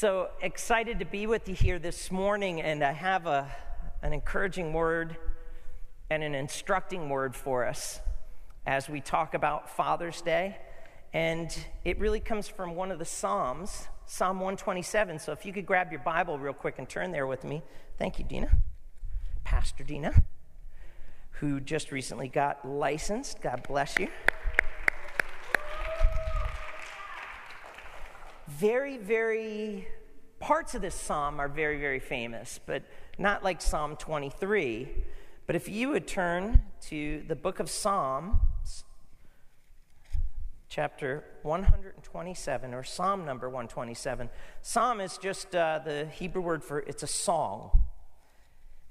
So excited to be with you here this morning, and I have a, an encouraging word and an instructing word for us as we talk about Father's Day. And it really comes from one of the Psalms, Psalm 127. So if you could grab your Bible real quick and turn there with me. Thank you, Dina. Pastor Dina, who just recently got licensed. God bless you. Very, very, parts of this psalm are very, very famous, but not like Psalm 23. But if you would turn to the book of Psalms, chapter 127, or Psalm number 127, Psalm is just uh, the Hebrew word for it's a song.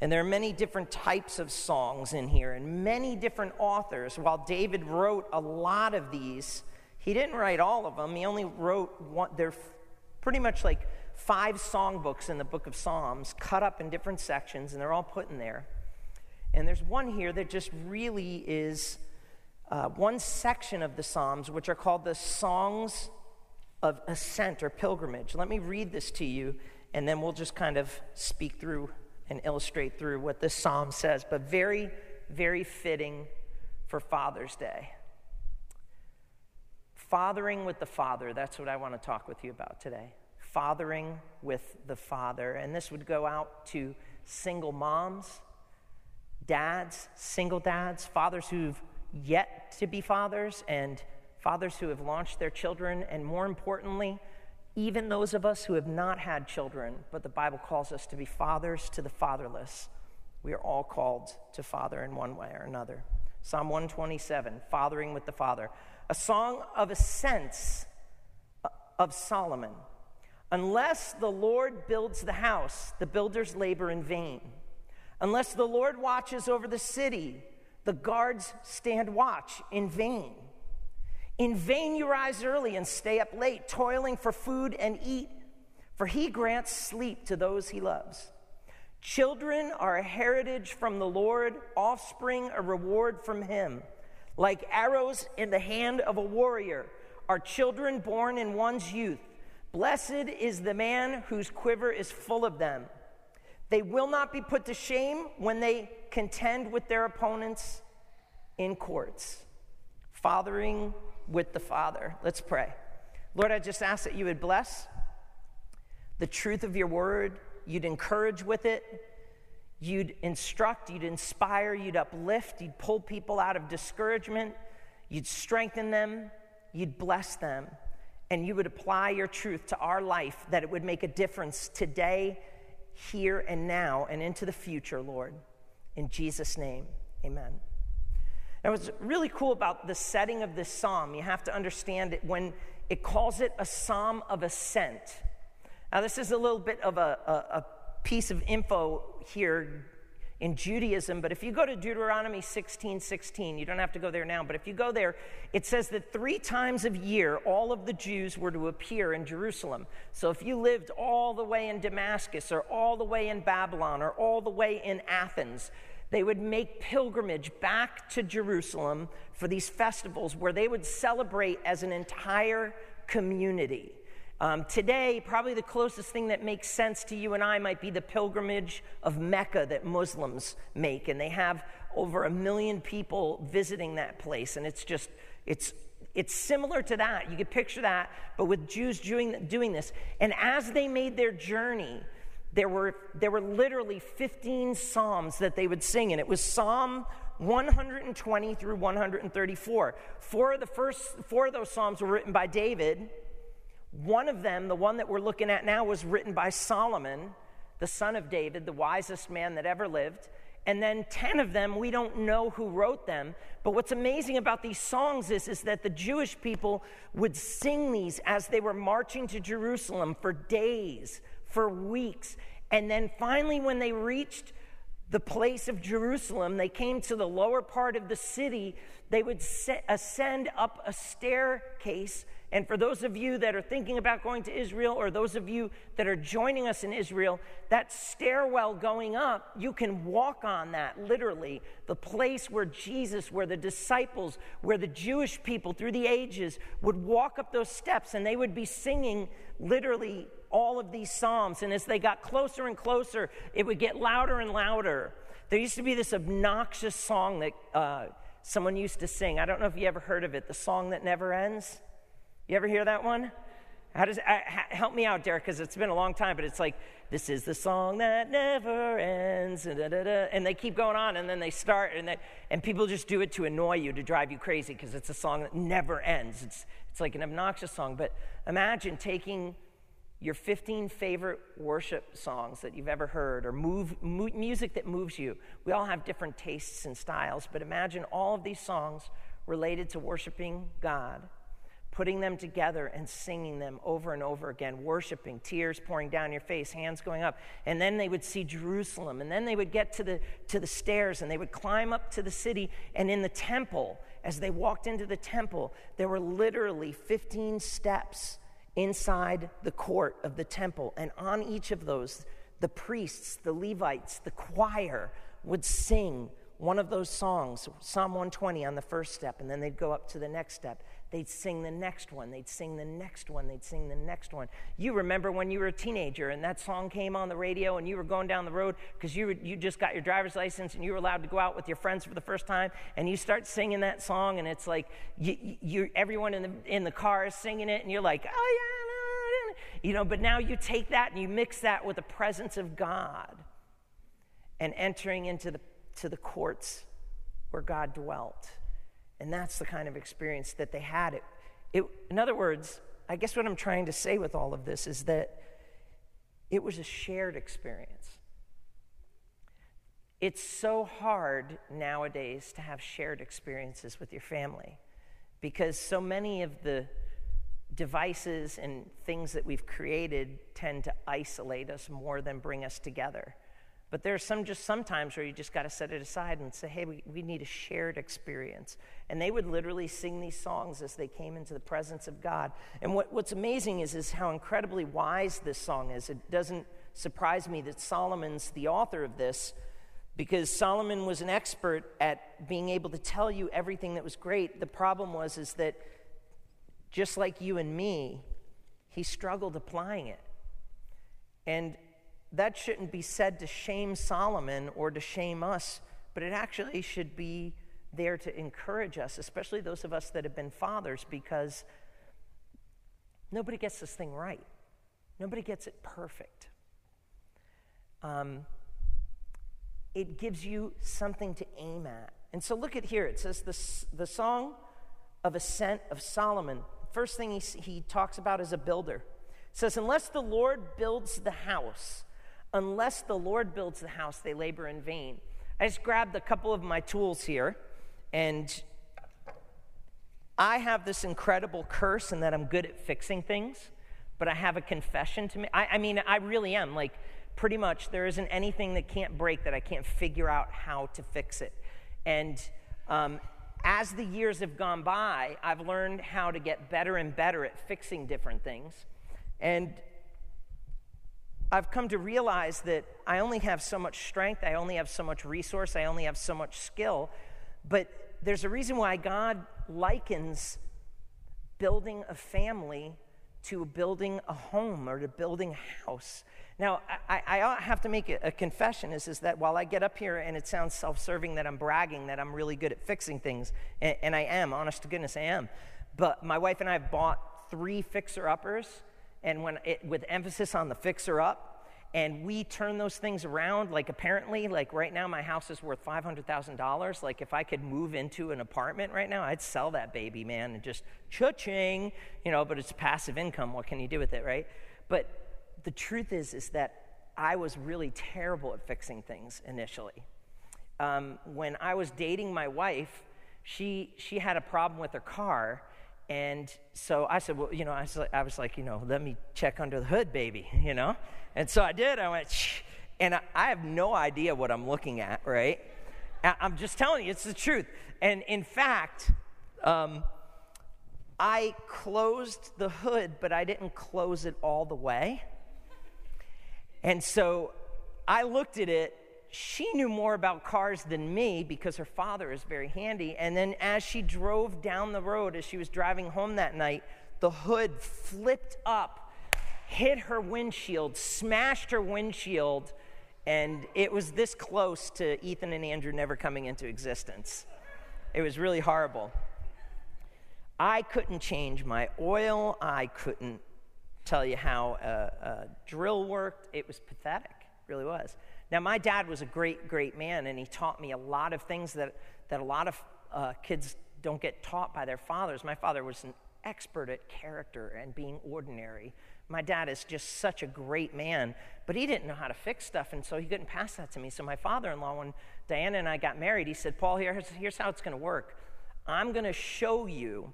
And there are many different types of songs in here, and many different authors. While David wrote a lot of these, he didn't write all of them. He only wrote one. They're pretty much like five songbooks in the book of Psalms, cut up in different sections, and they're all put in there. And there's one here that just really is uh, one section of the Psalms, which are called the Songs of Ascent or Pilgrimage. Let me read this to you, and then we'll just kind of speak through and illustrate through what this psalm says, but very, very fitting for Father's Day. Fathering with the Father, that's what I want to talk with you about today. Fathering with the Father. And this would go out to single moms, dads, single dads, fathers who've yet to be fathers, and fathers who have launched their children, and more importantly, even those of us who have not had children, but the Bible calls us to be fathers to the fatherless. We are all called to father in one way or another. Psalm 127, Fathering with the Father a song of ascents uh, of Solomon. Unless the Lord builds the house, the builders labor in vain. Unless the Lord watches over the city, the guards stand watch in vain. In vain you rise early and stay up late, toiling for food and eat, for he grants sleep to those he loves. Children are a heritage from the Lord, offspring a reward from him. Like arrows in the hand of a warrior are children born in one's youth. Blessed is the man whose quiver is full of them. They will not be put to shame when they contend with their opponents in courts. Fathering with the Father. Let's pray. Lord, I just ask that you would bless the truth of your word, you'd encourage with it, You'd instruct, you'd inspire, you'd uplift, you'd pull people out of discouragement, you'd strengthen them, you'd bless them, and you would apply your truth to our life that it would make a difference today, here, and now, and into the future, Lord. In Jesus' name, amen. Now, what's really cool about the setting of this psalm, you have to understand it when it calls it a psalm of ascent. Now, this is a little bit of a, a, a piece of info here in Judaism, but if you go to Deuteronomy 16 16, you don't have to go there now, but if you go there, it says that three times a year all of the Jews were to appear in Jerusalem. So if you lived all the way in Damascus, or all the way in Babylon, or all the way in Athens, they would make pilgrimage back to Jerusalem for these festivals where they would celebrate as an entire community. Um, today, probably the closest thing that makes sense to you and I might be the pilgrimage of Mecca that Muslims make. And they have over a million people visiting that place. And it's just, it's, it's similar to that. You could picture that, but with Jews doing, doing this. And as they made their journey, there were, there were literally 15 psalms that they would sing. And it was Psalm 120 through 134. Four of the first, four of those psalms were written by David. One of them, the one that we're looking at now, was written by Solomon, the son of David, the wisest man that ever lived. And then 10 of them, we don't know who wrote them. But what's amazing about these songs is, is that the Jewish people would sing these as they were marching to Jerusalem for days, for weeks. And then finally, when they reached the place of Jerusalem, they came to the lower part of the city, they would ascend up a staircase and for those of you that are thinking about going to Israel, or those of you that are joining us in Israel, that stairwell going up, you can walk on that literally. The place where Jesus, where the disciples, where the Jewish people through the ages would walk up those steps and they would be singing literally all of these Psalms. And as they got closer and closer, it would get louder and louder. There used to be this obnoxious song that uh, someone used to sing. I don't know if you ever heard of it, the song that never ends. You ever hear that one? How does uh, help me out, Derek? Because it's been a long time. But it's like this is the song that never ends, and, da, da, da, and they keep going on, and then they start, and they, and people just do it to annoy you, to drive you crazy, because it's a song that never ends. It's it's like an obnoxious song. But imagine taking your 15 favorite worship songs that you've ever heard or move, music that moves you. We all have different tastes and styles, but imagine all of these songs related to worshiping God, putting them together and singing them over and over again, worshiping, tears pouring down your face, hands going up. And then they would see Jerusalem, and then they would get to the, to the stairs, and they would climb up to the city, and in the temple, as they walked into the temple, there were literally 15 steps inside the court of the temple. And on each of those, the priests, the Levites, the choir would sing one of those songs, Psalm 120 on the first step, and then they'd go up to the next step. They'd sing the next one, they'd sing the next one, they'd sing the next one. You remember when you were a teenager and that song came on the radio and you were going down the road because you, you just got your driver's license and you were allowed to go out with your friends for the first time and you start singing that song and it's like you, you, everyone in the, in the car is singing it and you're like, oh yeah, you know, but now you take that and you mix that with the presence of God and entering into the, to the courts where God dwelt. And that's the kind of experience that they had. It, it, in other words, I guess what I'm trying to say with all of this is that it was a shared experience. It's so hard nowadays to have shared experiences with your family because so many of the devices and things that we've created tend to isolate us more than bring us together. But there's some just sometimes where you just got to set it aside and say, hey, we, we need a shared experience. And they would literally sing these songs as they came into the presence of God. And what, what's amazing is, is how incredibly wise this song is. It doesn't surprise me that Solomon's the author of this because Solomon was an expert at being able to tell you everything that was great. The problem was is that just like you and me, he struggled applying it. And that shouldn't be said to shame Solomon or to shame us, but it actually should be there to encourage us, especially those of us that have been fathers, because nobody gets this thing right. Nobody gets it perfect. Um, it gives you something to aim at. And so look at here. It says the, the song of ascent of Solomon first thing he, he talks about is a builder. It says, Unless the Lord builds the house, unless the Lord builds the house, they labor in vain. I just grabbed a couple of my tools here, and I have this incredible curse in that I'm good at fixing things, but I have a confession to make. I, I mean, I really am. Like, pretty much, there isn't anything that can't break that I can't figure out how to fix it. And um, as the years have gone by, I've learned how to get better and better at fixing different things. And I've come to realize that I only have so much strength, I only have so much resource, I only have so much skill. But there's a reason why God likens building a family to building a home or to building a house. Now, I, I have to make a confession is, is that while I get up here and it sounds self serving that I'm bragging that I'm really good at fixing things, and, and I am, honest to goodness, I am. But my wife and I have bought three fixer uppers, and when it, with emphasis on the fixer up, and we turn those things around like apparently like right now my house is worth $500000 like if i could move into an apartment right now i'd sell that baby man and just cha-ching you know but it's passive income what can you do with it right but the truth is, is that I was really terrible at fixing things initially. Um, when I was dating my wife, she, she had a problem with her car. And so I said, well, you know, I was, I was like, you know, let me check under the hood, baby, you know? And so I did. I went, Shh. and I, I have no idea what I'm looking at, right? I'm just telling you, it's the truth. And in fact, um, I closed the hood, but I didn't close it all the way. And so I looked at it. She knew more about cars than me because her father is very handy. And then as she drove down the road, as she was driving home that night, the hood flipped up hit her windshield, smashed her windshield, and it was this close to Ethan and Andrew never coming into existence. It was really horrible. I couldn't change my oil. I couldn't tell you how a, a drill worked. It was pathetic, it really was. Now, my dad was a great, great man, and he taught me a lot of things that, that a lot of uh, kids don't get taught by their fathers. My father was an expert at character and being ordinary. My dad is just such a great man, but he didn't know how to fix stuff, and so he couldn't pass that to me. So, my father in law, when Diana and I got married, he said, Paul, here's, here's how it's going to work. I'm going to show you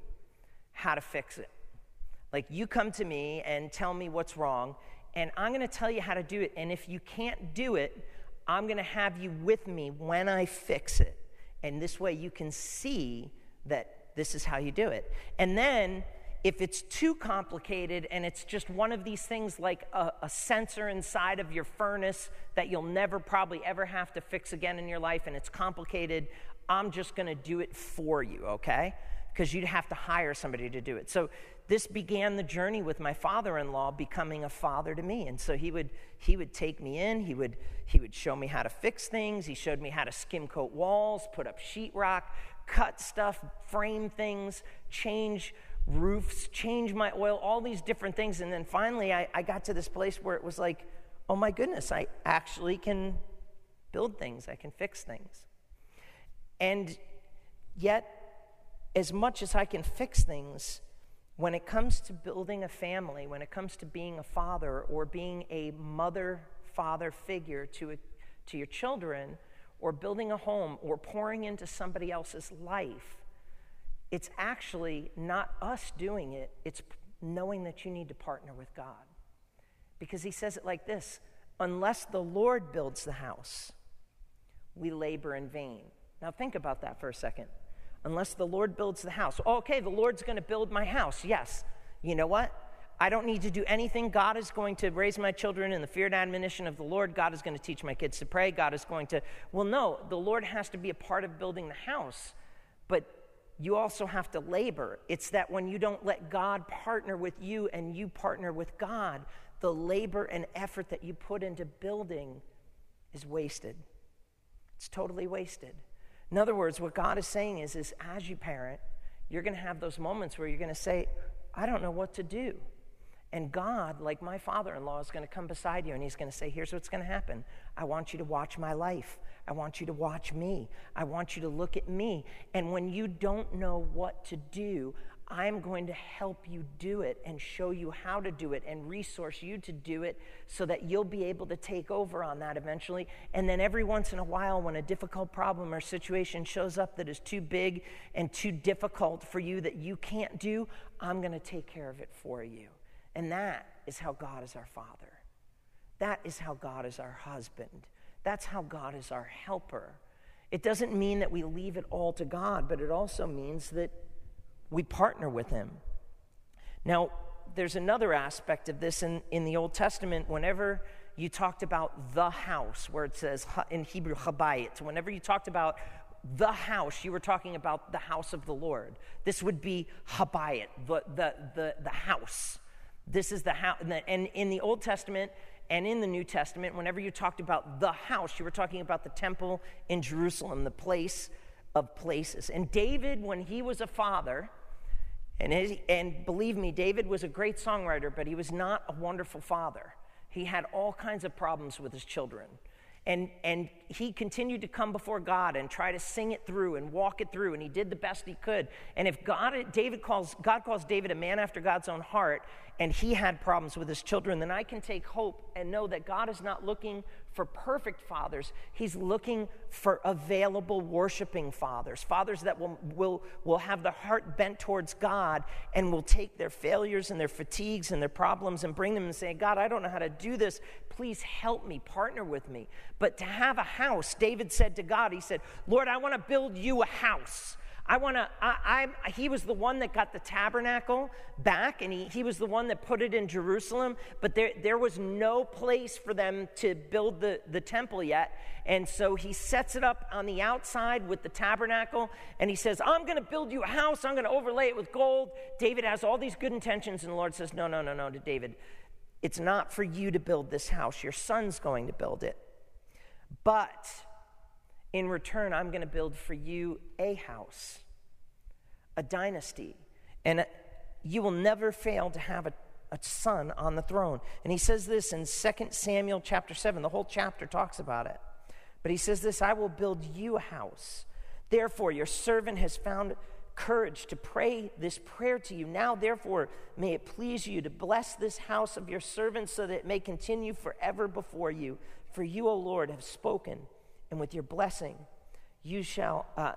how to fix it. Like, you come to me and tell me what's wrong, and I'm going to tell you how to do it. And if you can't do it, I'm going to have you with me when I fix it. And this way you can see that this is how you do it. And then if it's too complicated and it's just one of these things like a, a, sensor inside of your furnace that you'll never probably ever have to fix again in your life and it's complicated, I'm just going to do it for you, okay? Because you'd have to hire somebody to do it. So this began the journey with my father-in-law becoming a father to me. And so he would he would take me in. He would he would show me how to fix things. He showed me how to skim coat walls put up sheetrock cut stuff frame things change roofs change my oil all these different things. And then finally I, I got to this place where it was like oh my goodness i actually can build things. I can fix things. And yet as much as i can fix things when it comes to building a family, when it comes to being a father or being a mother father figure to, a, to your children, or building a home or pouring into somebody else's life, it's actually not us doing it, it's knowing that you need to partner with God. Because he says it like this unless the Lord builds the house, we labor in vain. Now, think about that for a second unless the Lord builds the house. Oh, okay, the Lord's going to build my house. Yes. You know what? I don't need to do anything. God is going to raise my children in the fear and admonition of the Lord. God is going to teach my kids to pray. God is going to. Well, no, the Lord has to be a part of building the house, but you also have to labor. It's that when you don't let God partner with you and you partner with God, the labor and effort that you put into building is wasted. It's totally wasted. In other words, what God is saying is, is as you parent, you're going to have those moments where you're going to say, I don't know what to do. And God, like my father in law, is going to come beside you and he's going to say, Here's what's going to happen. I want you to watch my life. I want you to watch me. I want you to look at me. And when you don't know what to do, I'm going to help you do it and show you how to do it and resource you to do it so that you'll be able to take over on that eventually. And then every once in a while, when a difficult problem or situation shows up that is too big and too difficult for you that you can't do, I'm going to take care of it for you. And that is how God is our Father. That is how God is our husband. That's how God is our helper. It doesn't mean that we leave it all to God, but it also means that we partner with him. Now, there's another aspect of this in, in the Old Testament. Whenever you talked about the house, where it says in Hebrew, habayit, whenever you talked about the house, you were talking about the house of the Lord. This would be habayit, the, the, the, the house. This is the house. And in the Old Testament and in the New Testament, whenever you talked about the house, you were talking about the temple in Jerusalem, the place of places. And David, when he was a father, and, his, and believe me, David was a great songwriter, but he was not a wonderful father. He had all kinds of problems with his children. And, and he continued to come before God and try to sing it through and walk it through, and he did the best he could. And if God, David calls, God calls David a man after God's own heart, and he had problems with his children, then I can take hope and know that God is not looking for perfect fathers. He's looking for available worshiping fathers, fathers that will, will, will have the heart bent towards God and will take their failures and their fatigues and their problems and bring them and say, God, I don't know how to do this. Please help me, partner with me. But to have a house, David said to God, He said, Lord, I want to build you a house. I want to, I, I, he was the one that got the tabernacle back, and he, he was the one that put it in Jerusalem, but there, there was no place for them to build the, the temple yet. And so he sets it up on the outside with the tabernacle, and he says, I'm going to build you a house, I'm going to overlay it with gold. David has all these good intentions, and the Lord says, No, no, no, no, to David It's not for you to build this house, your son's going to build it. But in return, I'm going to build for you a house, a dynasty. And you will never fail to have a, a son on the throne. And he says this in 2 Samuel chapter 7. The whole chapter talks about it. But he says this I will build you a house. Therefore, your servant has found courage to pray this prayer to you. Now, therefore, may it please you to bless this house of your servant so that it may continue forever before you. For you, O Lord, have spoken, and with your blessing, you shall, uh,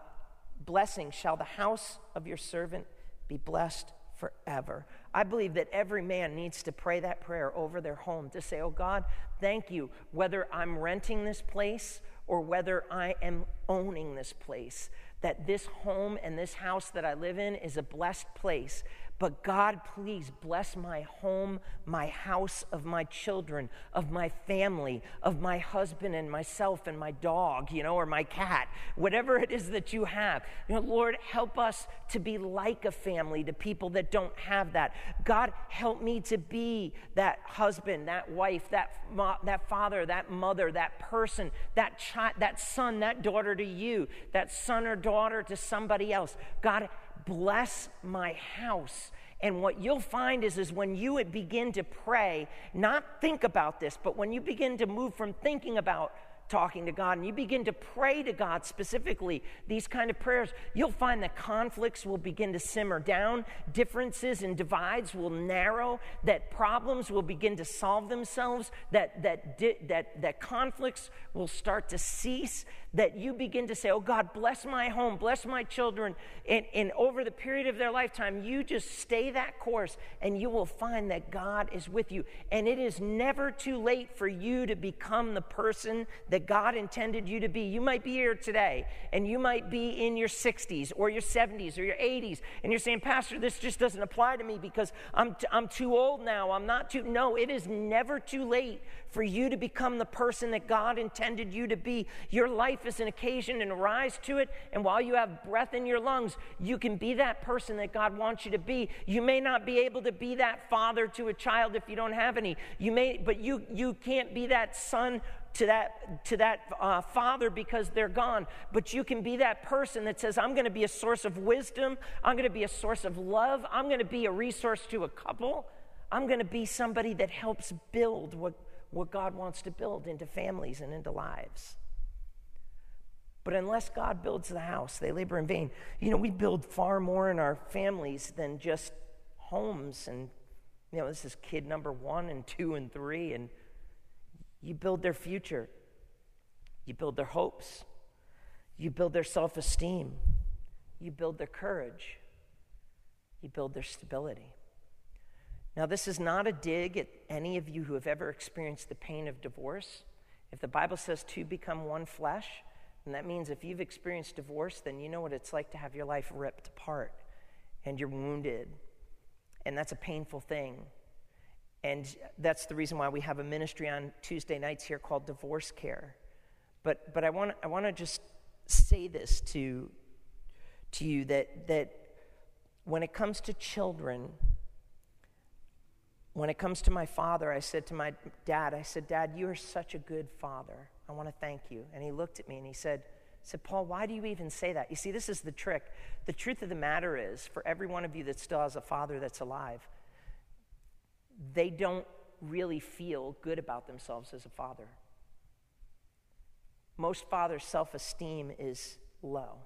blessing shall the house of your servant be blessed forever. I believe that every man needs to pray that prayer over their home to say, Oh God, thank you, whether I'm renting this place or whether I am owning this place that this home and this house that I live in is a blessed place. But God, please bless my home, my house, of my children, of my family, of my husband and myself and my dog, you know, or my cat, whatever it is that you have. You know, Lord, help us to be like a family to people that don't have that. God, help me to be that husband, that wife, that, that father, that mother, that person, that child, that son, that daughter to you, that son or daughter to somebody else. God, bless my house. And what you'll find is, is when you begin to pray, not think about this, but when you begin to move from thinking about talking to God and you begin to pray to God specifically these kind of prayers, you'll find that conflicts will begin to simmer down, differences and divides will narrow, that problems will begin to solve themselves, that, that, that, that conflicts will start to cease, that you begin to say, Oh God, bless my home, bless my children. And, and over the period of their lifetime, you just stay that course and you will find that God is with you. And it is never too late for you to become the person that God intended you to be. You might be here today and you might be in your 60s or your 70s or your 80s and you're saying, Pastor, this just doesn't apply to me because I'm, t- I'm too old now. I'm not too. No, it is never too late for you to become the person that God intended you to be. Your life is an occasion and rise to it. And while you have breath in your lungs, you can be that person that God wants you to be. You may not be able to be that father to a child if you don't have any. You may, but you you can't be that son to that to that uh, father because they're gone but you can be that person that says i'm going to be a source of wisdom i'm going to be a source of love i'm going to be a resource to a couple i'm going to be somebody that helps build what what God wants to build into families and into lives. But unless God builds the house, they labor in vain. You know, we build far more in our families than just homes. And, you know, this is kid number one and two and three. And you build their future, you build their hopes, you build their self esteem, you build their courage, you build their stability. Now, this is not a dig at any of you who have ever experienced the pain of divorce. If the Bible says two become one flesh, then that means if you've experienced divorce, then you know what it's like to have your life ripped apart and you're wounded. And that's a painful thing. And that's the reason why we have a ministry on Tuesday nights here called Divorce Care. But, but I want I want to just say this to, to you that, that when it comes to children, when it comes to my father, I said to my dad, I said, Dad, you are such a good father. I want to thank you. And he looked at me and he said, said, Paul, why do you even say that? You see, this is the trick. The truth of the matter is, for every one of you that still has a father that's alive, they don't really feel good about themselves as a father. Most fathers' self esteem is low.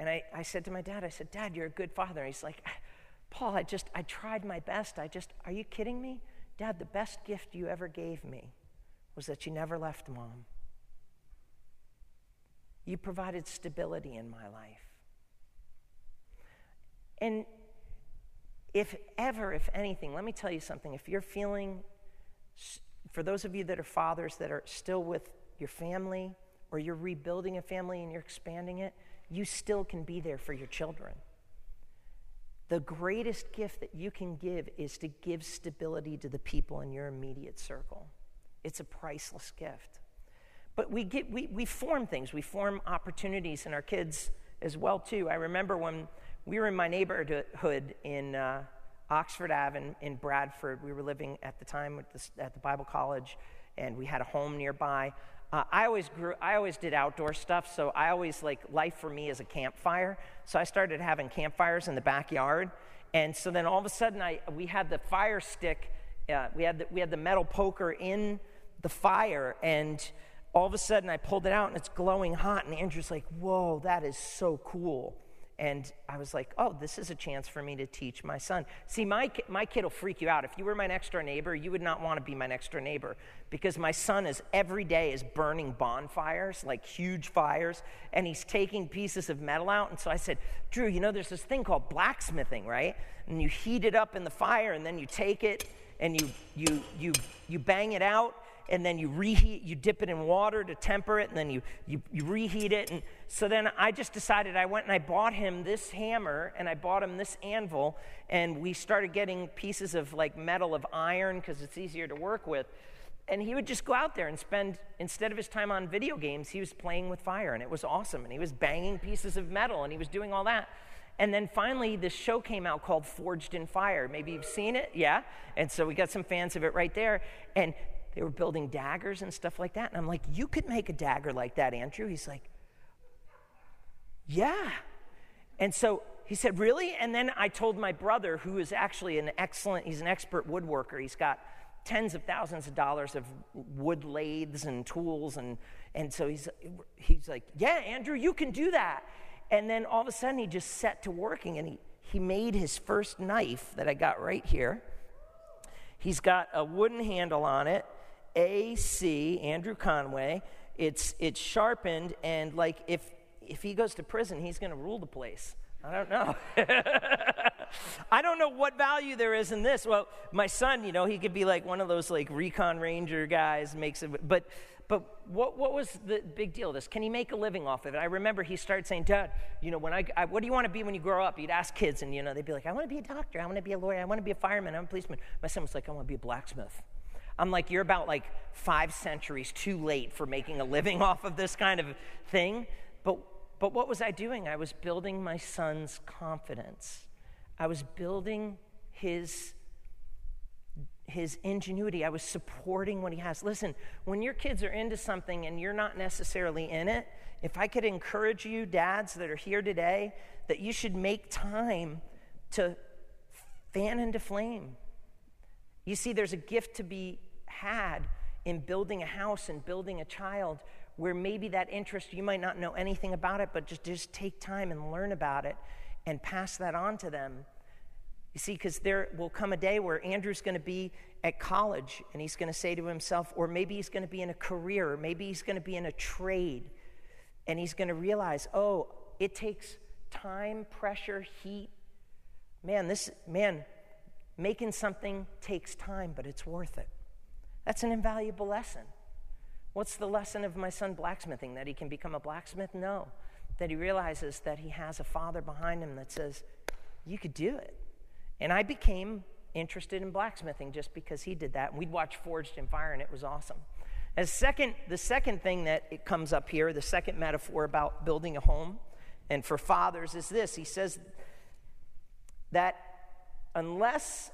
And I, I said to my dad, I said, Dad, you're a good father. And he's like, Paul, I just, I tried my best. I just, are you kidding me? Dad, the best gift you ever gave me was that you never left mom. You provided stability in my life. And if ever, if anything, let me tell you something. If you're feeling, for those of you that are fathers that are still with your family, or you're rebuilding a family and you're expanding it, you still can be there for your children. The greatest gift that you can give is to give stability to the people in your immediate circle. It's a priceless gift. But we, get, we, we form things, we form opportunities in our kids as well, too. I remember when we were in my neighborhood in uh, Oxford Ave in, in Bradford. We were living at the time at the, at the Bible College, and we had a home nearby. Uh, I always grew. I always did outdoor stuff, so I always like life for me is a campfire. So I started having campfires in the backyard, and so then all of a sudden, I we had the fire stick. Uh, we had the, we had the metal poker in the fire, and all of a sudden, I pulled it out, and it's glowing hot. And Andrew's like, "Whoa, that is so cool!" And I was like, oh, this is a chance for me to teach my son. See, my, my kid will freak you out. If you were my next door neighbor, you would not want to be my next door neighbor because my son is every day is burning bonfires, like huge fires, and he's taking pieces of metal out. And so I said, Drew, you know, there's this thing called blacksmithing, right? And you heat it up in the fire, and then you take it and you, you, you, you bang it out and then you reheat, you dip it in water to temper it, and then you, you, you reheat it. And so then I just decided I went and I bought him this hammer and I bought him this anvil, and we started getting pieces of like metal of iron because it's easier to work with. And he would just go out there and spend, instead of his time on video games, he was playing with fire, and it was awesome. And he was banging pieces of metal, and he was doing all that. And then finally, this show came out called Forged in Fire. Maybe you've seen it, yeah? And so we got some fans of it right there. And they were building daggers and stuff like that. And I'm like, You could make a dagger like that, Andrew. He's like, Yeah. And so he said, Really? And then I told my brother, who is actually an excellent, he's an expert woodworker. He's got tens of thousands of dollars of wood lathes and tools. And, and so he's, he's like, Yeah, Andrew, you can do that. And then all of a sudden he just set to working and he, he made his first knife that I got right here. He's got a wooden handle on it AC, Andrew Conway. It's, it's sharpened, and like if, if he goes to prison, he's going to rule the place. I don't know. I don't know what value there is in this. Well, my son, you know, he could be like one of those like recon ranger guys, makes it, but but what, what was the big deal of this? Can he make a living off of it? I remember he started saying, Dad, you know, when I, I, what do you want to be when you grow up? He'd ask kids, and, you know, they'd be like, I want to be a doctor. I want to be a lawyer. I want to be a fireman. I'm a policeman. My son was like, I want to be a blacksmith. I'm like, you're about like five centuries too late for making a living off of this kind of thing. But, but what was I doing? I was building my son's confidence. I was building his, his ingenuity. I was supporting what he has. Listen, when your kids are into something and you're not necessarily in it, if I could encourage you, dads that are here today, that you should make time to fan into flame you see, there's a gift to be had in building a house and building a child where maybe that interest, you might not know anything about it, but just, just take time and learn about it and pass that on to them. You see, because there will come a day where Andrew's going to be at college and he's going to say to himself, or maybe he's going to be in a career, or maybe he's going to be in a trade, and he's going to realize, oh, it takes time, pressure, heat. Man, this, man, Making something takes time, but it's worth it. That's an invaluable lesson. What's the lesson of my son blacksmithing? That he can become a blacksmith? No. That he realizes that he has a father behind him that says, You could do it. And I became interested in blacksmithing just because he did that. And we'd watch Forged in Fire, and it was awesome. As second, the second thing that it comes up here, the second metaphor about building a home, and for fathers is this. He says that unless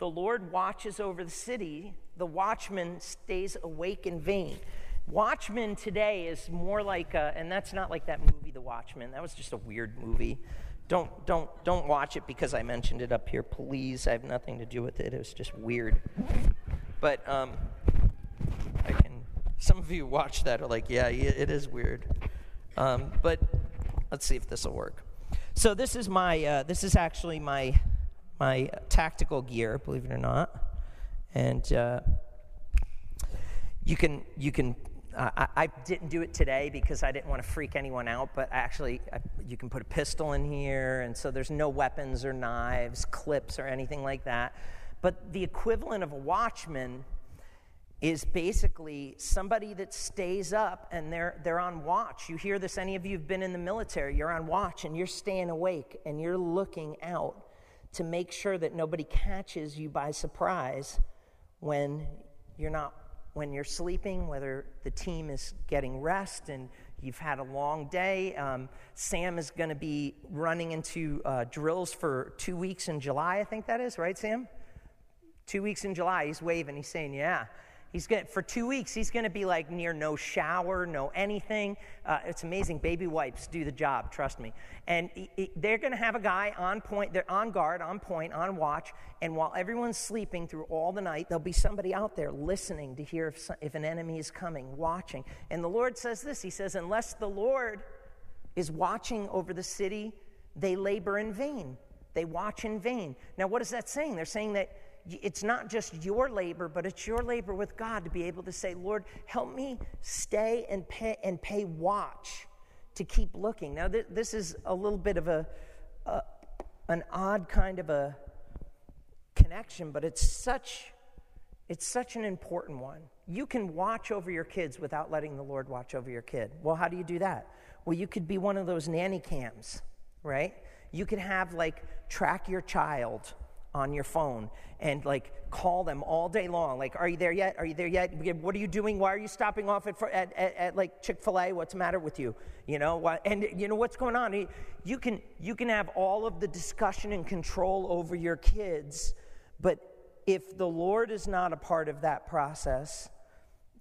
the Lord watches over the city, the watchman stays awake in vain. Watchmen today is more like, a, and that's not like that movie, The Watchmen. That was just a weird movie. Don't, don't, don't watch it because I mentioned it up here, please. I have nothing to do with it. It was just weird. But um, I can. Some of you watch that are like, yeah, it is weird. Um, but let's see if this will work. So this is my uh, this is actually my my tactical gear, believe it or not, and uh, you can you can. I, I, didn't do it today because I didn't want to freak anyone out, but actually, I, you can put a pistol in here, and so there's no weapons or knives, clips, or anything like that. But the equivalent of a watchman is basically somebody that stays up and they're, they're on watch. You hear this, any of you have been in the military, you're on watch and you're staying awake and you're looking out to make sure that nobody catches you by surprise when you're not when you're sleeping, whether the team is getting rest and you've had a long day. Um, Sam is going to be running into uh, drills for two weeks in July, I think that is, right, Sam? Two weeks in July. He's waving, he's saying, Yeah. He's going for two weeks. He's going to be like near no shower, no anything. Uh, it's amazing. Baby wipes do the job. Trust me. And he, he, they're going to have a guy on point. They're on guard, on point, on watch. And while everyone's sleeping through all the night, there'll be somebody out there listening to hear if, if an enemy is coming, watching. And the Lord says this. He says, "Unless the Lord is watching over the city, they labor in vain. They watch in vain." Now, what is that saying? They're saying that it's not just your labor, but it's your labor with God to be able to say, Lord, help me stay and pay, and pay watch to keep looking. Now, th- this is a little bit of a, a, an odd kind of a connection, but it's such, it's such an important one. You can watch over your kids without letting the Lord watch over your kid. Well, how do you do that? Well, you could be one of those nanny cams, right? You could have like track your child on your phone and like call them all day long. Like, are you there yet? Are you there yet? What are you doing? Why are you stopping off at, at, at, at like Chick fil A? What's the matter with you? You know, what, and you know what's going on? You can, you can have all of the discussion and control over your kids, but if the Lord is not a part of that process,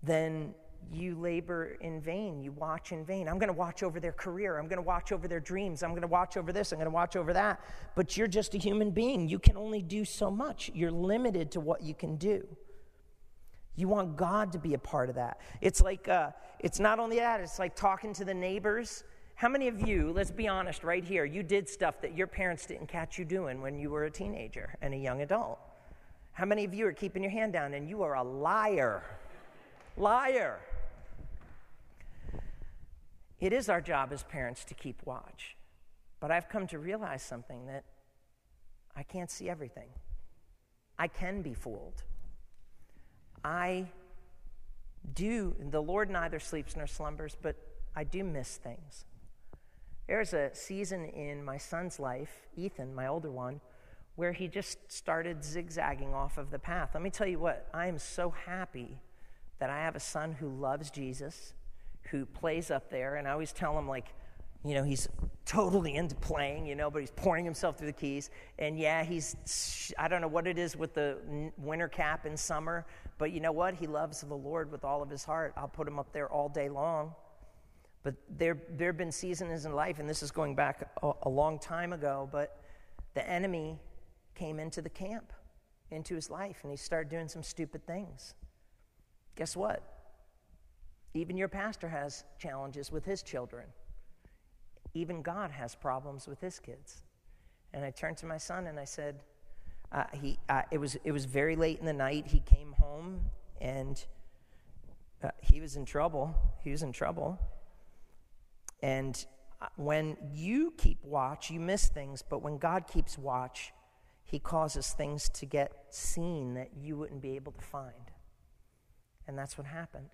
then you labor in vain. You watch in vain. I'm going to watch over their career. I'm going to watch over their dreams. I'm going to watch over this. I'm going to watch over that. But you're just a human being. You can only do so much. You're limited to what you can do. You want God to be a part of that. It's like, uh, it's not only that, it's like talking to the neighbors. How many of you, let's be honest right here, you did stuff that your parents didn't catch you doing when you were a teenager and a young adult? How many of you are keeping your hand down and you are a liar? Liar. It is our job as parents to keep watch. But I've come to realize something that I can't see everything. I can be fooled. I do, the Lord neither sleeps nor slumbers, but I do miss things. There's a season in my son's life, Ethan, my older one, where he just started zigzagging off of the path. Let me tell you what, I am so happy that I have a son who loves Jesus who plays up there, and I always tell him, like, you know, he's totally into playing, you know, but he's pouring himself through the keys. And yeah, he's, I don't know what it is with the winter cap in summer, but you know what? He loves the Lord with all of his heart. I'll put him up there all day long. But there, there have been seasons in life, and this is going back a, a long time ago, but the enemy came into the camp, into his life, and he started doing some stupid things. Guess what? Even your pastor has challenges with his children. Even God has problems with his kids. And I turned to my son and I said, uh, he, uh, it, was, it was very late in the night. He came home and uh, he was in trouble. He was in trouble. And uh, when you keep watch, you miss things, but when God keeps watch, he causes things to get seen that you wouldn't be able to find. And that's what happened.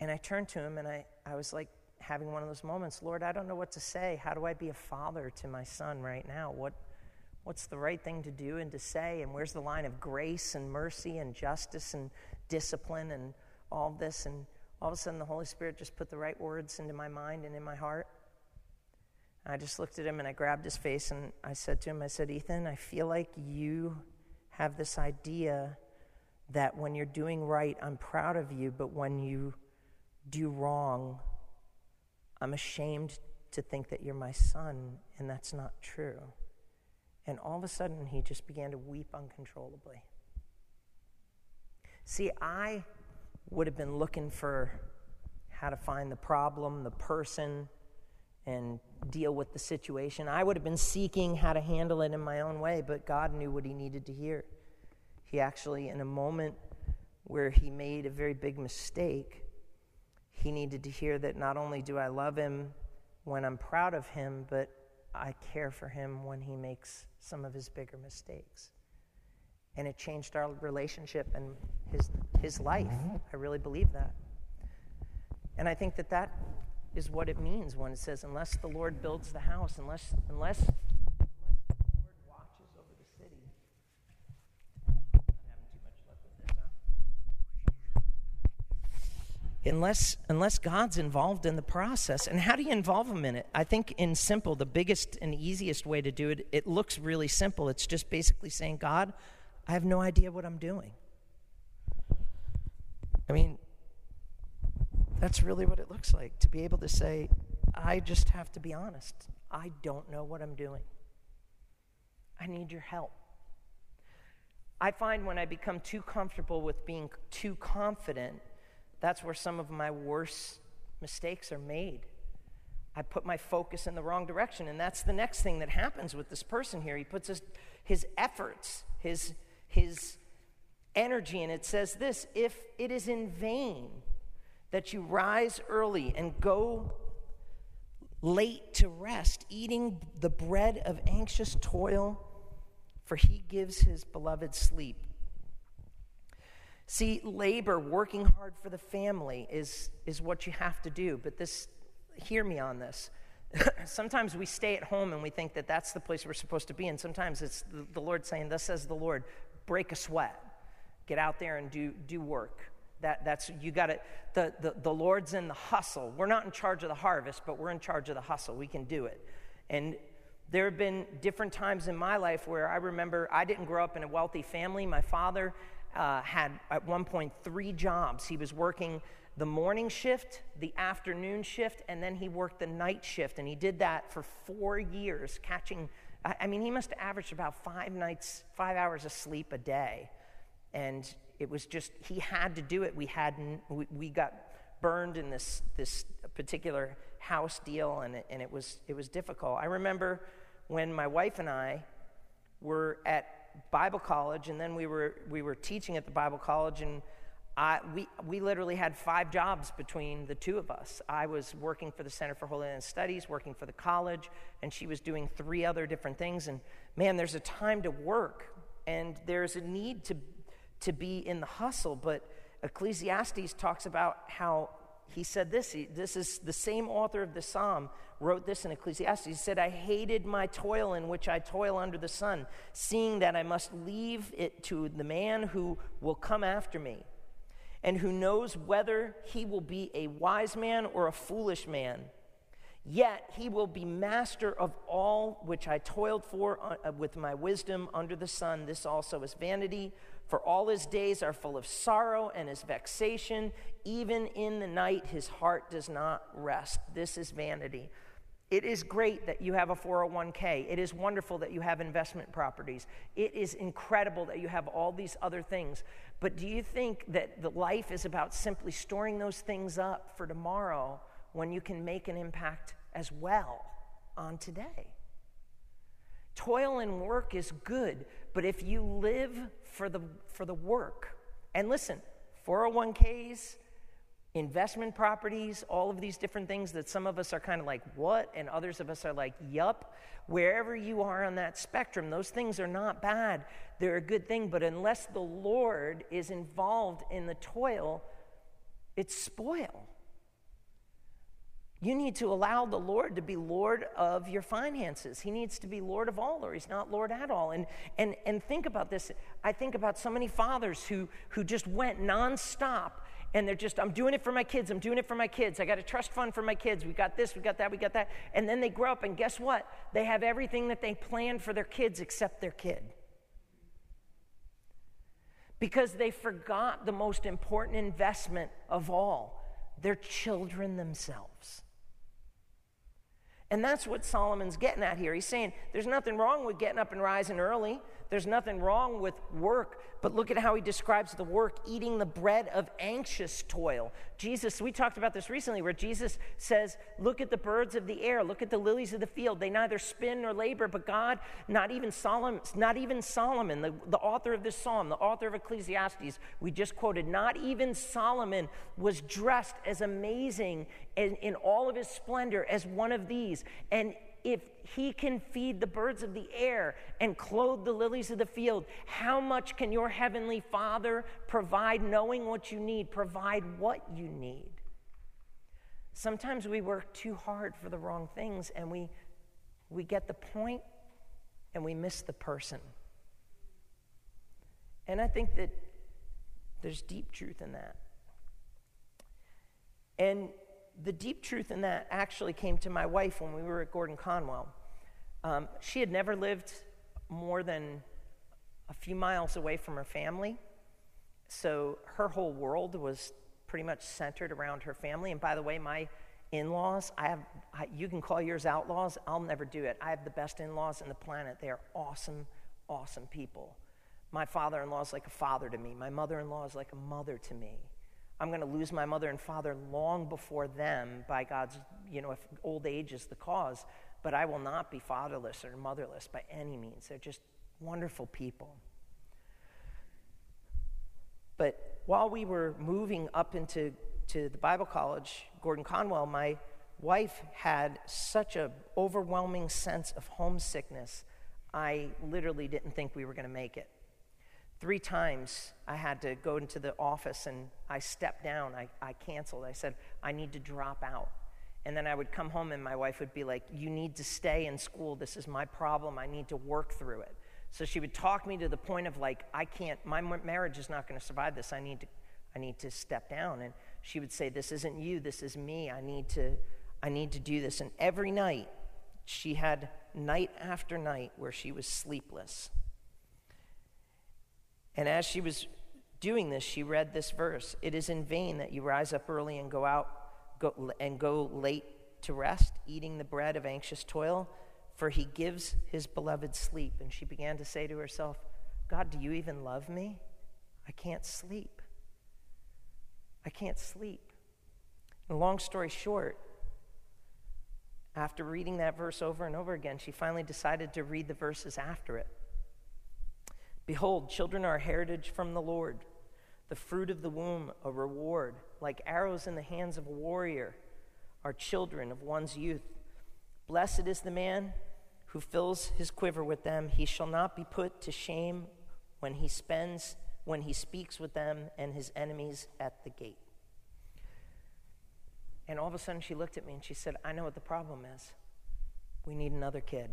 And I turned to him and I, I was like having one of those moments Lord, I don't know what to say. How do I be a father to my son right now? What, what's the right thing to do and to say? And where's the line of grace and mercy and justice and discipline and all this? And all of a sudden, the Holy Spirit just put the right words into my mind and in my heart. I just looked at him and I grabbed his face and I said to him, I said, Ethan, I feel like you have this idea that when you're doing right, I'm proud of you, but when you do wrong, I'm ashamed to think that you're my son, and that's not true. And all of a sudden, he just began to weep uncontrollably. See, I would have been looking for how to find the problem, the person, and deal with the situation. I would have been seeking how to handle it in my own way, but God knew what he needed to hear. He actually, in a moment where he made a very big mistake, he needed to hear that not only do I love him when I'm proud of him, but I care for him when he makes some of his bigger mistakes. And it changed our relationship and his, his life. I really believe that. And I think that that is what it means when it says, unless the Lord builds the house, unless, unless unless unless God's involved in the process. And how do you involve him in it? I think in simple, the biggest and easiest way to do it, it looks really simple. It's just basically saying, God, I have no idea what I'm doing. I mean, that's really what it looks like to be able to say, I just have to be honest. I don't know what I'm doing. I need your help. I find when I become too comfortable with being too confident, that's where some of my worst mistakes are made. I put my focus in the wrong direction. And that's the next thing that happens with this person here. He puts his, his efforts, his, his energy, and it says this if it is in vain that you rise early and go late to rest, eating the bread of anxious toil, for he gives his beloved sleep. See, labor, working hard for the family, is, is what you have to do. But this, hear me on this. sometimes we stay at home and we think that that's the place we're supposed to be. And sometimes it's the, Lord saying, Thus says the Lord, break a sweat. Get out there and do, do work. That, that's you got it. The, the, the Lord's in the hustle. We're not in charge of the harvest, but we're in charge of the hustle. We can do it. And there have been different times in my life where I remember I didn't grow up in a wealthy family. My father uh, had at one point three jobs. He was working the morning shift, the afternoon shift, and then he worked the night shift. And he did that for four years, catching, I mean, he must have averaged about five nights, five hours of sleep a day. And it was just, he had to do it. We hadn't, we, we got burned in this, this particular house deal, and it, and it, was, it was difficult. I remember when my wife and I were at Bible college, and then we were, we were teaching at the Bible college, and I, we, we literally had five jobs between the two of us. I was working for the Center for Holy Land Studies, working for the college, and she was doing three other different things. And man, there's a time to work, and there's a need to, to be in the hustle. But Ecclesiastes talks about how he said this. He, this is the same author of the psalm wrote this in Ecclesiastes. He said, I hated my toil in which I toil under the sun, seeing that I must leave it to the man who will come after me, and who knows whether he will be a wise man or a foolish man. Yet he will be master of all which I toiled for uh, with my wisdom under the sun. This also is vanity, for all his days are full of sorrow and his vexation. Even in the night, his heart does not rest. This is vanity. It is great that you have a 401k. It is wonderful that you have investment properties. It is incredible that you have all these other things. But do you think that the life is about simply storing those things up for tomorrow when you can make an impact as well on today? Toil and work is good, but if you live for the, for the work, and listen, 401ks, investment properties, all of these different things that some of us are kind of like, what? And others of us are like, yup. Wherever you are on that spectrum, those things are not bad. They're a good thing. But unless the Lord is involved in the toil, it's spoil. You need to allow the Lord to be Lord of your finances. He needs to be Lord of all, or He's not Lord at all. And, and, and think about this. I think about so many fathers who, who just went nonstop and they're just, I'm doing it for my kids, I'm doing it for my kids. I got a trust fund for my kids. We got this, we got that, we got that. And then they grow up, and guess what? They have everything that they planned for their kids except their kid. Because they forgot the most important investment of all their children themselves. And that's what Solomon's getting at here. He's saying there's nothing wrong with getting up and rising early. There's nothing wrong with work, but look at how he describes the work eating the bread of anxious toil. Jesus, we talked about this recently, where Jesus says, Look at the birds of the air, look at the lilies of the field. They neither spin nor labor, but God, not even Solomon, not even Solomon, the, the author of this psalm, the author of Ecclesiastes, we just quoted, not even Solomon was dressed as amazing in, in all of his splendor as one of these. And if he can feed the birds of the air and clothe the lilies of the field, how much can your heavenly Father provide, knowing what you need, provide what you need? Sometimes we work too hard for the wrong things and we, we get the point and we miss the person. And I think that there's deep truth in that. And the deep truth in that actually came to my wife when we were at Gordon Conwell. Um, she had never lived more than a few miles away from her family. So her whole world was pretty much centered around her family. And by the way, my in laws, I have, I, you can call yours outlaws. I'll never do it. I have the best in laws in the planet. They are awesome, awesome people. My father in law is like a father to me, my mother in law is like a mother to me. I'm going to lose my mother and father long before them by God's, you know, if old age is the cause. But I will not be fatherless or motherless by any means. They're just wonderful people. But while we were moving up into to the Bible college, Gordon Conwell, my wife had such an overwhelming sense of homesickness. I literally didn't think we were going to make it. Three times I had to go into the office and I stepped down. I, I canceled. I said, I need to drop out. And then I would come home and my wife would be like, You need to stay in school. This is my problem. I need to work through it. So she would talk me to the point of like, I can't, my marriage is not going to survive this. I need to, I need to step down. And she would say, This isn't you, this is me. I need to, I need to do this. And every night, she had night after night where she was sleepless. And as she was doing this, she read this verse It is in vain that you rise up early and go out go, and go late to rest, eating the bread of anxious toil, for he gives his beloved sleep. And she began to say to herself, God, do you even love me? I can't sleep. I can't sleep. And long story short, after reading that verse over and over again, she finally decided to read the verses after it. Behold, children are a heritage from the Lord, the fruit of the womb, a reward. Like arrows in the hands of a warrior are children of one's youth. Blessed is the man who fills his quiver with them. He shall not be put to shame when he spends, when he speaks with them and his enemies at the gate. And all of a sudden she looked at me and she said, I know what the problem is. We need another kid.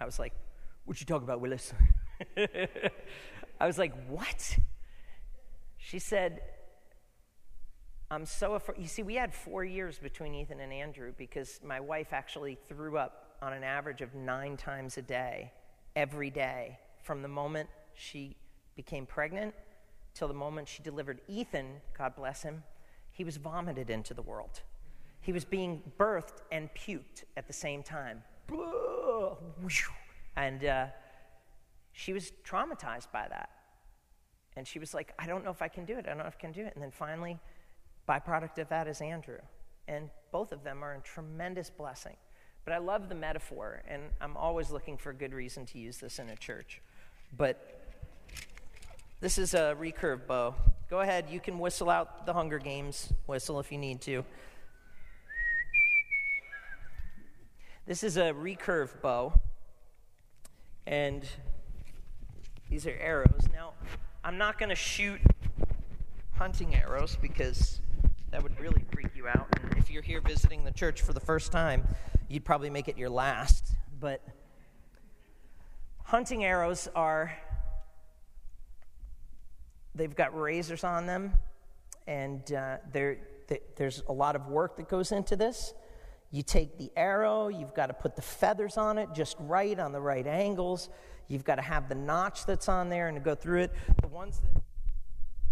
I was like, What you talk about, Willis? I was like, What? She said, I'm so afraid. You see, we had four years between Ethan and Andrew because my wife actually threw up on an average of nine times a day, every day, from the moment she became pregnant till the moment she delivered Ethan, God bless him, he was vomited into the world. He was being birthed and puked at the same time. And uh, she was traumatized by that. And she was like, I don't know if I can do it. I don't know if I can do it. And then finally, byproduct of that is Andrew. And both of them are a tremendous blessing. But I love the metaphor, and I'm always looking for a good reason to use this in a church. But this is a recurve bow. Go ahead, you can whistle out the Hunger Games whistle if you need to. This is a recurve bow. And these are arrows. Now, I'm not going to shoot hunting arrows because that would really freak you out. And if you're here visiting the church for the first time, you'd probably make it your last. But hunting arrows are, they've got razors on them, and uh, they, there's a lot of work that goes into this. You take the arrow, you've got to put the feathers on it just right on the right angles. You've got to have the notch that's on there and to go through it. The ones that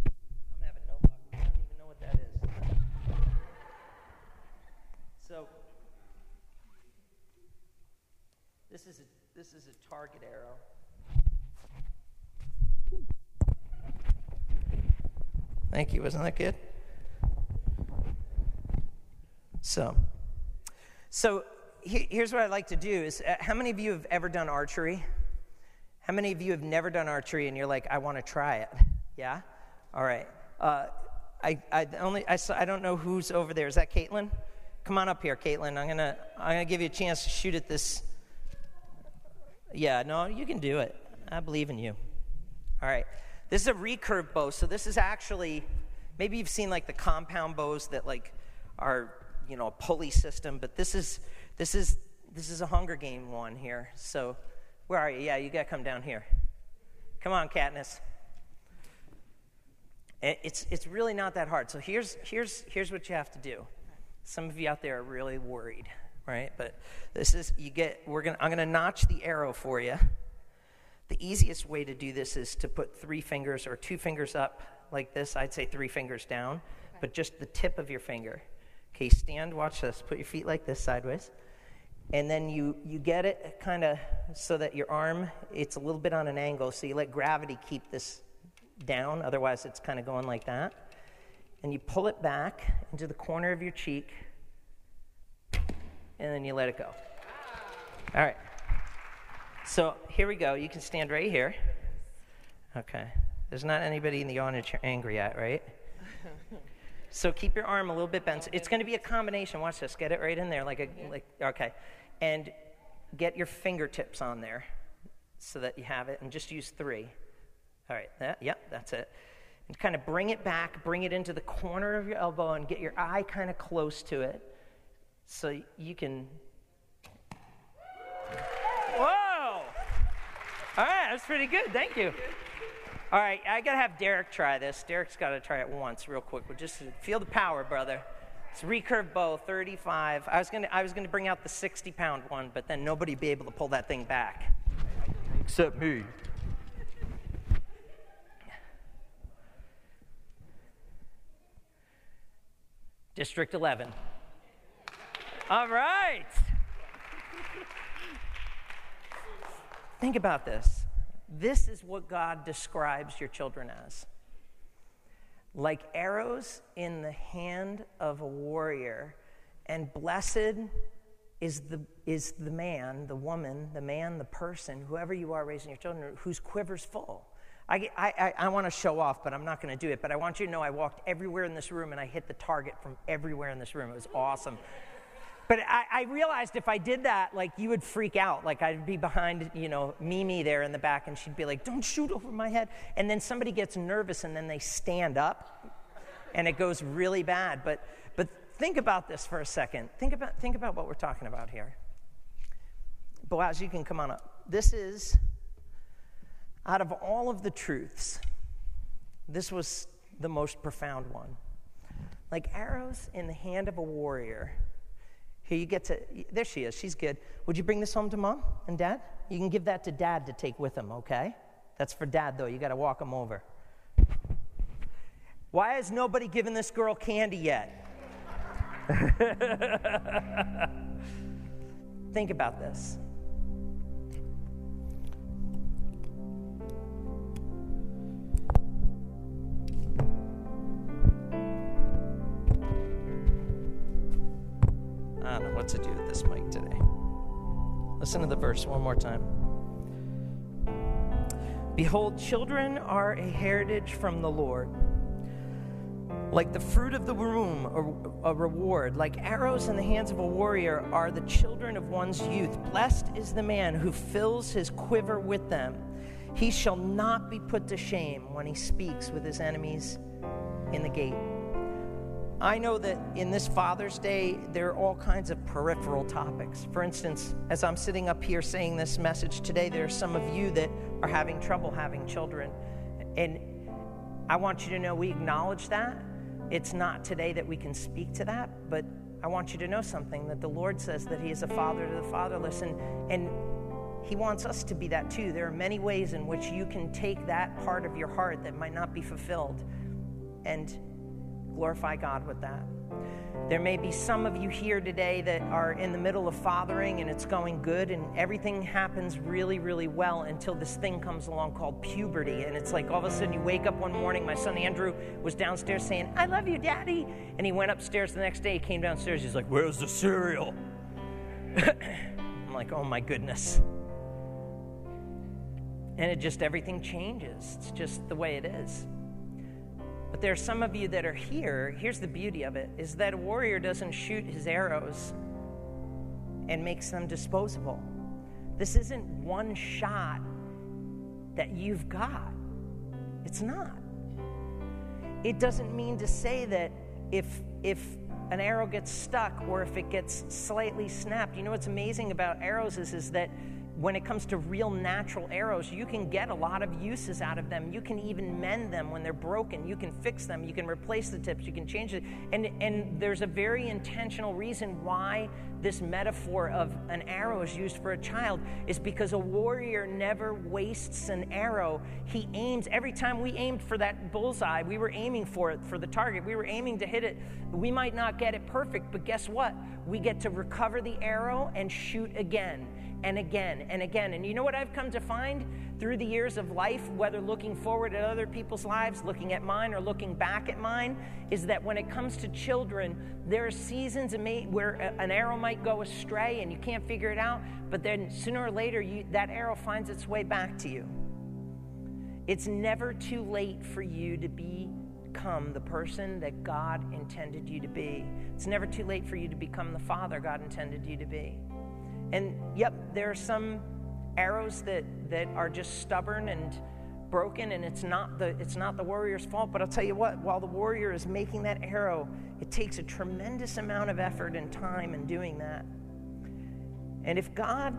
I'm having no luck. I don't even know what that is. So this is a this is a target arrow. Thank you. Wasn't that good? So, so here's what I'd like to do: is uh, how many of you have ever done archery? How many of you have never done archery and you're like, I want to try it? Yeah? All right. Uh, I, I, only, I, I don't know who's over there. Is that Caitlin? Come on up here, Caitlin. I'm going to I'm gonna give you a chance to shoot at this. Yeah, no, you can do it. I believe in you. All right. This is a recurve bow. So this is actually, maybe you've seen like the compound bows that like are, you know, a pulley system, but this is, this is, this is a Hunger Game one here. So where are you? Yeah, you got to come down here. Come on, Katniss. It's, it's really not that hard. So here's, here's, here's what you have to do. Some of you out there are really worried, right? But this is, you get, we're gonna, I'm going to notch the arrow for you. The easiest way to do this is to put three fingers or two fingers up like this. I'd say three fingers down, but just the tip of your finger. Okay, stand, watch this. Put your feet like this sideways. And then you, you get it kind of so that your arm, it's a little bit on an angle, so you let gravity keep this down, otherwise, it's kind of going like that. And you pull it back into the corner of your cheek, and then you let it go. All right. So here we go. You can stand right here. Okay. There's not anybody in the audience you're angry at, right? So keep your arm a little bit bent. It's going to be a combination. Watch this. Get it right in there, like a like. Okay, and get your fingertips on there, so that you have it, and just use three. All right, that, yep, that's it. And kind of bring it back, bring it into the corner of your elbow, and get your eye kind of close to it so you can. Whoa! All right, that's pretty good. Thank you. All right, I got to have Derek try this. Derek's got to try it once, real quick. But just feel the power, brother. It's recurve bow, 35. I was gonna, I was gonna bring out the 60 pound one, but then nobody'd be able to pull that thing back. Except me. District 11. All right. Think about this. This is what God describes your children as like arrows in the hand of a warrior, and blessed is the, is the man, the woman, the man, the person, whoever you are raising your children, whose quiver's full. I, I, I want to show off, but I'm not going to do it. But I want you to know I walked everywhere in this room and I hit the target from everywhere in this room. It was awesome. But I, I, realized if I did that, like you would freak out. Like I'd be behind, you know, Mimi there in the back, and she'd be like, "Don't shoot over my head." And then somebody gets nervous, and then they stand up, and it goes really bad. But but think about this for a second. Think about think about what we're talking about here. Boaz, you can come on up. This is out of all of the truths, this was the most profound one. Like arrows in the hand of a warrior. Here you get to, there she is. She's good. Would you bring this home to mom and dad? You can give that to dad to take with him, okay? That's for dad, though. You got to walk him over. Why has nobody given this girl candy yet? Think about this. What to do with this mic today. Listen to the verse one more time. Behold, children are a heritage from the Lord. Like the fruit of the womb, a, a, reward. Like arrows in the hands of a warrior are the children of one's youth. Blessed is the man who fills his quiver with them. He shall not be put to shame when he speaks with his enemies in the gate. I know that in this Father's Day, there are all kinds of peripheral topics. For instance, as I'm sitting up here saying this message today, there are some of you that are having trouble having children. And I want you to know we acknowledge that. It's not today that we can speak to that, but I want you to know something that the Lord says that He is a father to the fatherless, and, and He wants us to be that too. There are many ways in which you can take that part of your heart that might not be fulfilled and glorify God with that. There may be some of you here today that are in the middle of fathering and it's going good and everything happens really, really well until this thing comes along called puberty. And it's like all of a sudden you wake up one morning. My son Andrew was downstairs saying, I love you, Daddy. And he went upstairs the next day. He came downstairs. He's like, Where's the cereal? I'm like, Oh my goodness. And it just, everything changes. It's just the way it is. But there are some of you that are here. Here's the beauty of it is that a warrior doesn't shoot his arrows and makes them disposable. This isn't one shot that you've got. It's not. It doesn't mean to say that if if an arrow gets stuck or if it gets slightly snapped, you know what's amazing about arrows is, is that when it comes to real natural arrows, you can get a lot of uses out of them. You can even mend them when they're broken. You can fix them. You can replace the tips. You can change it. And, and there's a very intentional reason why this metaphor of an arrow is used for a child is because a warrior never wastes an arrow. He aims every time we aimed for that bullseye, we were aiming for it, for the target. We were aiming to hit it. We might not get it perfect, but guess what? We get to recover the arrow and shoot again and again and again. And you know what I've come to find through the years of life, whether looking forward at other people's lives, looking at mine, or looking back at mine, is that when it comes to children, there are seasons where an arrow might go astray and you can't figure it out, but then sooner or later, you, that arrow finds its way back to you. It's never too late for you to become the person that God intended you to be. It's never too late for you to become the father God intended you to be. And yep, there are some arrows that, that are just stubborn and broken and it's not the it's not the warrior's fault. But i'll tell you what while the warrior is making that arrow it takes a tremendous amount of effort and time in doing that. And if god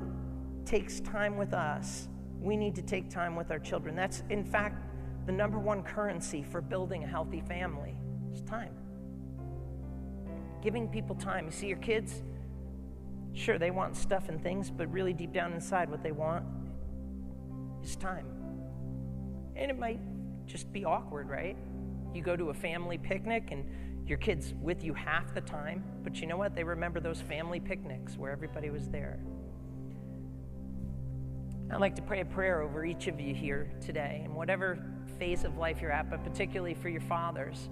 takes time with us we need to take time with our children. That's in fact the number one currency for building a healthy family is time. Giving people time. You see your kids Sure, they want stuff and things, but really deep down inside, what they want is time. And it might just be awkward, right? You go to a family picnic and your kid's with you half the time, but you know what? They remember those family picnics where everybody was there. I'd like to pray a prayer over each of you here today, in whatever phase of life you're at, but particularly for your fathers.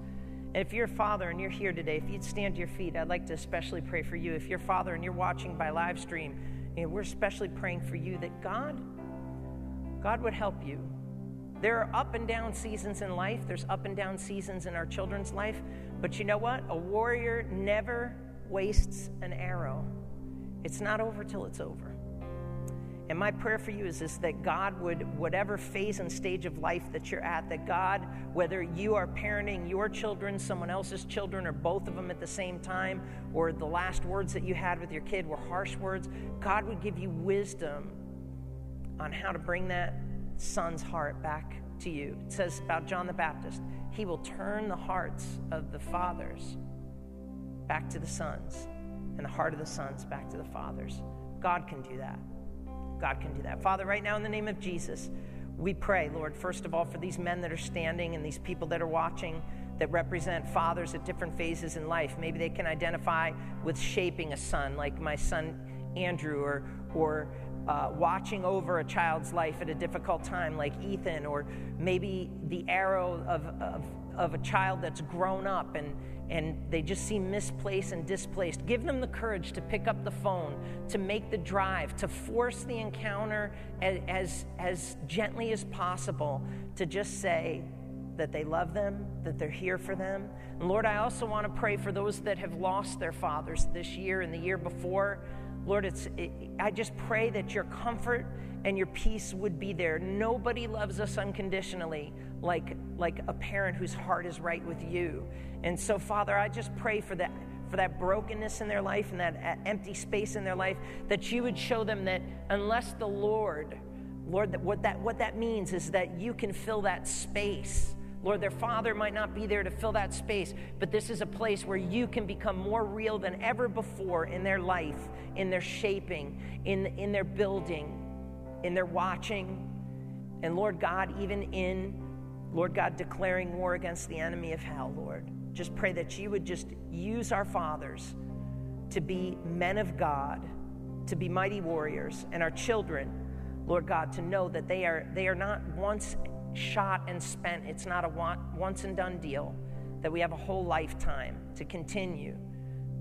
And if you're a father and you're here today, if you'd stand to your feet, I'd like to especially pray for you. If you're a father and you're watching by live stream, you know, we're especially praying for you that God, God would help you. There are up and down seasons in life. There's up and down seasons in our children's life. But you know what? A warrior never wastes an arrow. It's not over till it's over. And my prayer for you is, is that God would, whatever phase and stage of life that you're at, that God, whether you are parenting your children, someone else's children, or both of them at the same time, or the last words that you had with your kid were harsh words, God would give you wisdom on how to bring that son's heart back to you. It says about John the Baptist, he will turn the hearts of the fathers back to the sons, and the heart of the sons back to the fathers. God can do that. God can do that. Father, right now in the name of Jesus, we pray, Lord, first of all, for these men that are standing and these people that are watching that represent fathers at different phases in life. Maybe they can identify with shaping a son, like my son Andrew, or, or uh, watching over a child's life at a difficult time, like Ethan, or maybe the arrow of, of, of a child that's grown up and and they just seem misplaced and displaced. Give them the courage to pick up the phone, to make the drive, to force the encounter as, as, as gently as possible, to just say that they love them, that they're here for them. And Lord, I also want to pray for those that have lost their fathers this year and the year before. Lord, it's, it, I just pray that your comfort and your peace would be there. Nobody loves us unconditionally like, like a parent whose heart is right with you. And so, Father, I just pray for that for that brokenness in their life and that uh, empty space in their life, that you would show them that unless the Lord, Lord, that what that what that means is that you can fill that space. Lord, their father might not be there to fill that space, but this is a place where you can become more real than ever before in their life, in their shaping, in, in their building, in their watching. And Lord God, even in Lord God, declaring war against the enemy of hell, Lord. Just pray that you would just use our fathers to be men of God, to be mighty warriors, and our children, Lord God, to know that they are, they are not once shot and spent. It's not a once and done deal, that we have a whole lifetime to continue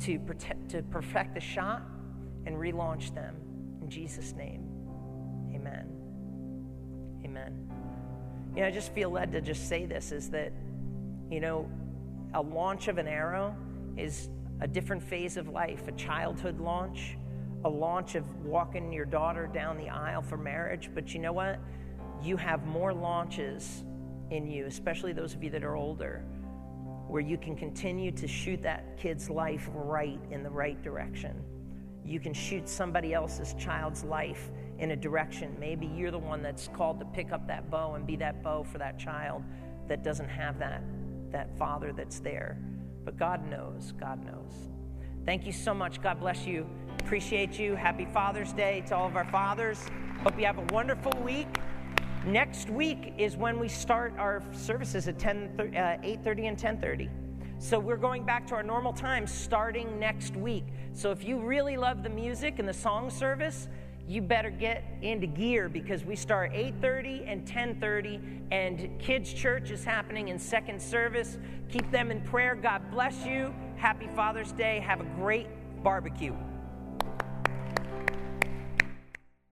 to, protect, to perfect the shot and relaunch them. In Jesus' name, amen. Amen you know, I just feel led to just say this is that, you know, a launch of an arrow is a different phase of life, a childhood launch, a launch of walking your daughter down the aisle for marriage. But you know what? You have more launches in you, especially those of you that are older, where you can continue to shoot that kid's life right in the right direction. You can shoot somebody else's child's life in a direction. Maybe you're the one that's called to pick up that bow and be that bow for that child that doesn't have that, that father that's there. But God knows. God knows. Thank you so much. God bless you. Appreciate you. Happy Father's Day to all of our fathers. Hope you have a wonderful week. Next week is when we start our services at 10, uh, 8.30 and 10.30. So we're going back to our normal time starting next week. So if you really love the music and the song service, you better get into gear because we start 8:30 and 10:30 and kids church is happening in second service. Keep them in prayer. God bless you. Happy Father's Day. Have a great barbecue.